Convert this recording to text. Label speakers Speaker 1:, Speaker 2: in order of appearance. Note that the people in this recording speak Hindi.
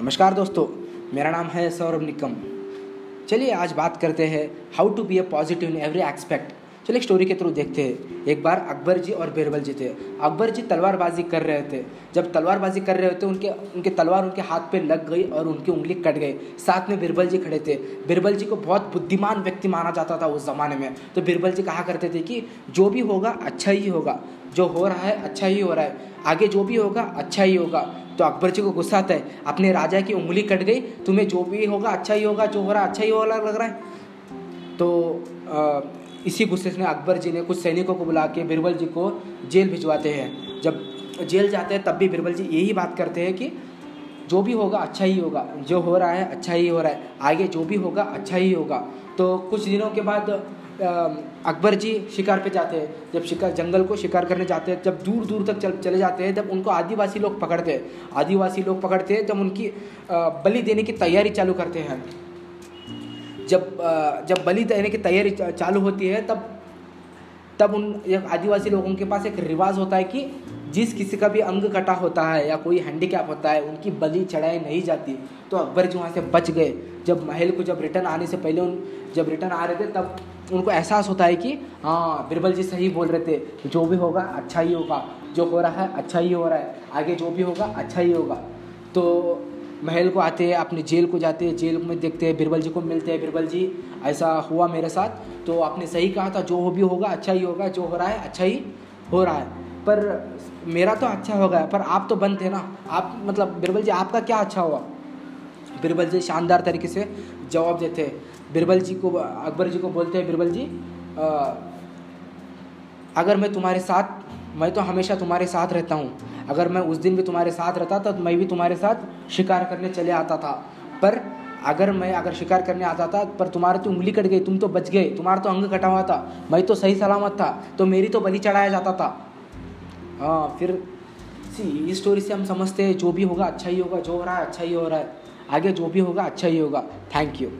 Speaker 1: नमस्कार दोस्तों, मेरा नाम है सौरभ निकम। चलिए आज बात करते हैं how to be a positive in every aspect चलिए स्टोरी के थ्रू देखते हैं। एक बार अकबर जी और बीरबल जी थे। अकबर जी तलवारबाजी कर रहे थे। जब तलवारबाजी कर रहे थे, उनके उनके तलवार उनके हाथ पे लग गई और उनकी उंगली कट गई। साथ में बीरबल जी खड़े थे। बीरबल जी को बहुत बुद्धिमान व्यक्ति माना जाता था उस ज़माने में। तो बीरबल जी कहा करते थे कि जो भी होगा अच्छा ही होगा। जो हो रहा है अच्छा ही हो रहा है। आगे जो भी होगा अच्छा ही होगा। तो अकबर जी को गुस्सा आता है। अपने राजा की उंगली कट गई। तुम्हें जो भी होगा अच्छा ही होगा जो हो रहा अच्छा ही हो लग रहा है। तो आ, इसी गुस्से में अकबर जी ने कुछ सैनिकों को बुला के बीरबल जी को जेल भिजवाते हैं। जब जेल जाते हैं तब भी बीरबल जी यही बात करते हैं कि जो भी होगा अच्छा ही होगा। जो हो रहा है अच्छा ही हो रहा है। आगे जो भी होगा अच्छा ही होगा। तो कुछ दिनों के बाद अकबर जी शिकार पे जाते हैं। जब शिकार, जंगल को शिकार करने जाते हैं, जब दूर दूर तक चल, चले जाते हैं जब उनको आदिवासी लोग पकड़ते हैं। आदिवासी लोग पकड़ते हैं जब उनकी बलि देने की तैयारी चालू करते हैं। जब जब बलि देने की तैयारी चालू होती है, तब तब उन आदिवासी लोगों के पास एक रिवाज होता है कि जिस किसी का भी अंग कटा होता है या कोई हैंडीकैप होता है, उनकी बलि चढ़ाई नहीं जाती। तो अकबर जी वहाँ से बच गए। जब महल को जब रिटर्न आने से पहले उन, जब रिटर्न आ रहे थे, तब उनको एहसास होता है कि हाँ बिरबल जी सही बोल रहे थे। जो भी होगा अच्छा ही होगा। जो हो रहा है अच्छा ही हो रहा है। आगे जो भी होगा अच्छा ही होगा। तो महल को आते हैं अपने जेल को जाते हैं जेल में देखते हैं बिरबल जी को मिलते। हैं बिरबल जी, ऐसा हुआ मेरे साथ। तो आपने सही कहा था, जो भी होगा अच्छा ही होगा। जो हो रहा है अच्छा ही हो रहा है। पर मेरा तो अच्छा हो गया पर आप तो बंद थे ना। आप मतलब बिरबल जी आपका क्या अच्छा हुआ? बिरबल जी शानदार तरीके से जवाब देते। बिरबल जी को अकबर जी को बोलते हैं बिरबल जी आ, अगर मैं तुम्हारे साथ मैं तो हमेशा तुम्हारे साथ रहता हूँ। अगर मैं उस दिन भी तुम्हारे साथ रहता तो मैं भी तुम्हारे साथ शिकार करने चले आता था। पर अगर मैं अगर शिकार करने आता था पर तुम्हारी तो उंगली कट गई तुम तो बच गए तुम्हारा तो अंग कटा हुआ था। मैं तो सही सलामत था तो मेरी तो बलि चढ़ाया जाता था। हाँ फिर सी, इस स्टोरी से हम समझते हैं, जो भी होगा अच्छा ही होगा, जो हो रहा है अच्छा ही हो रहा है। आगे जो भी होगा अच्छा ही होगा। Thank you